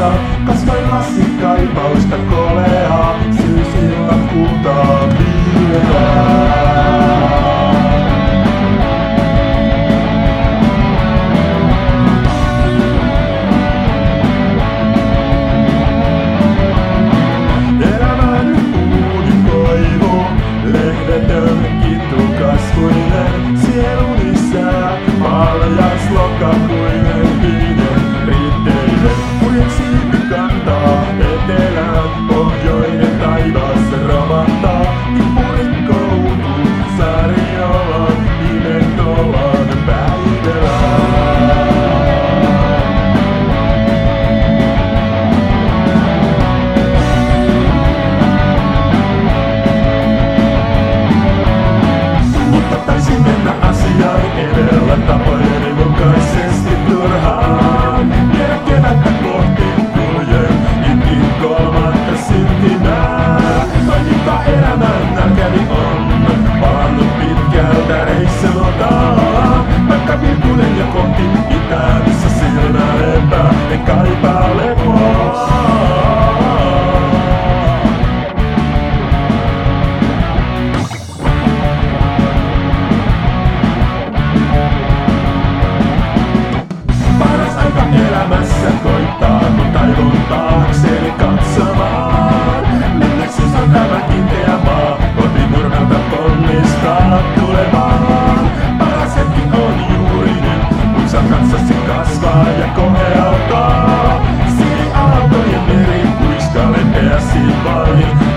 Syysilmassa Yeah.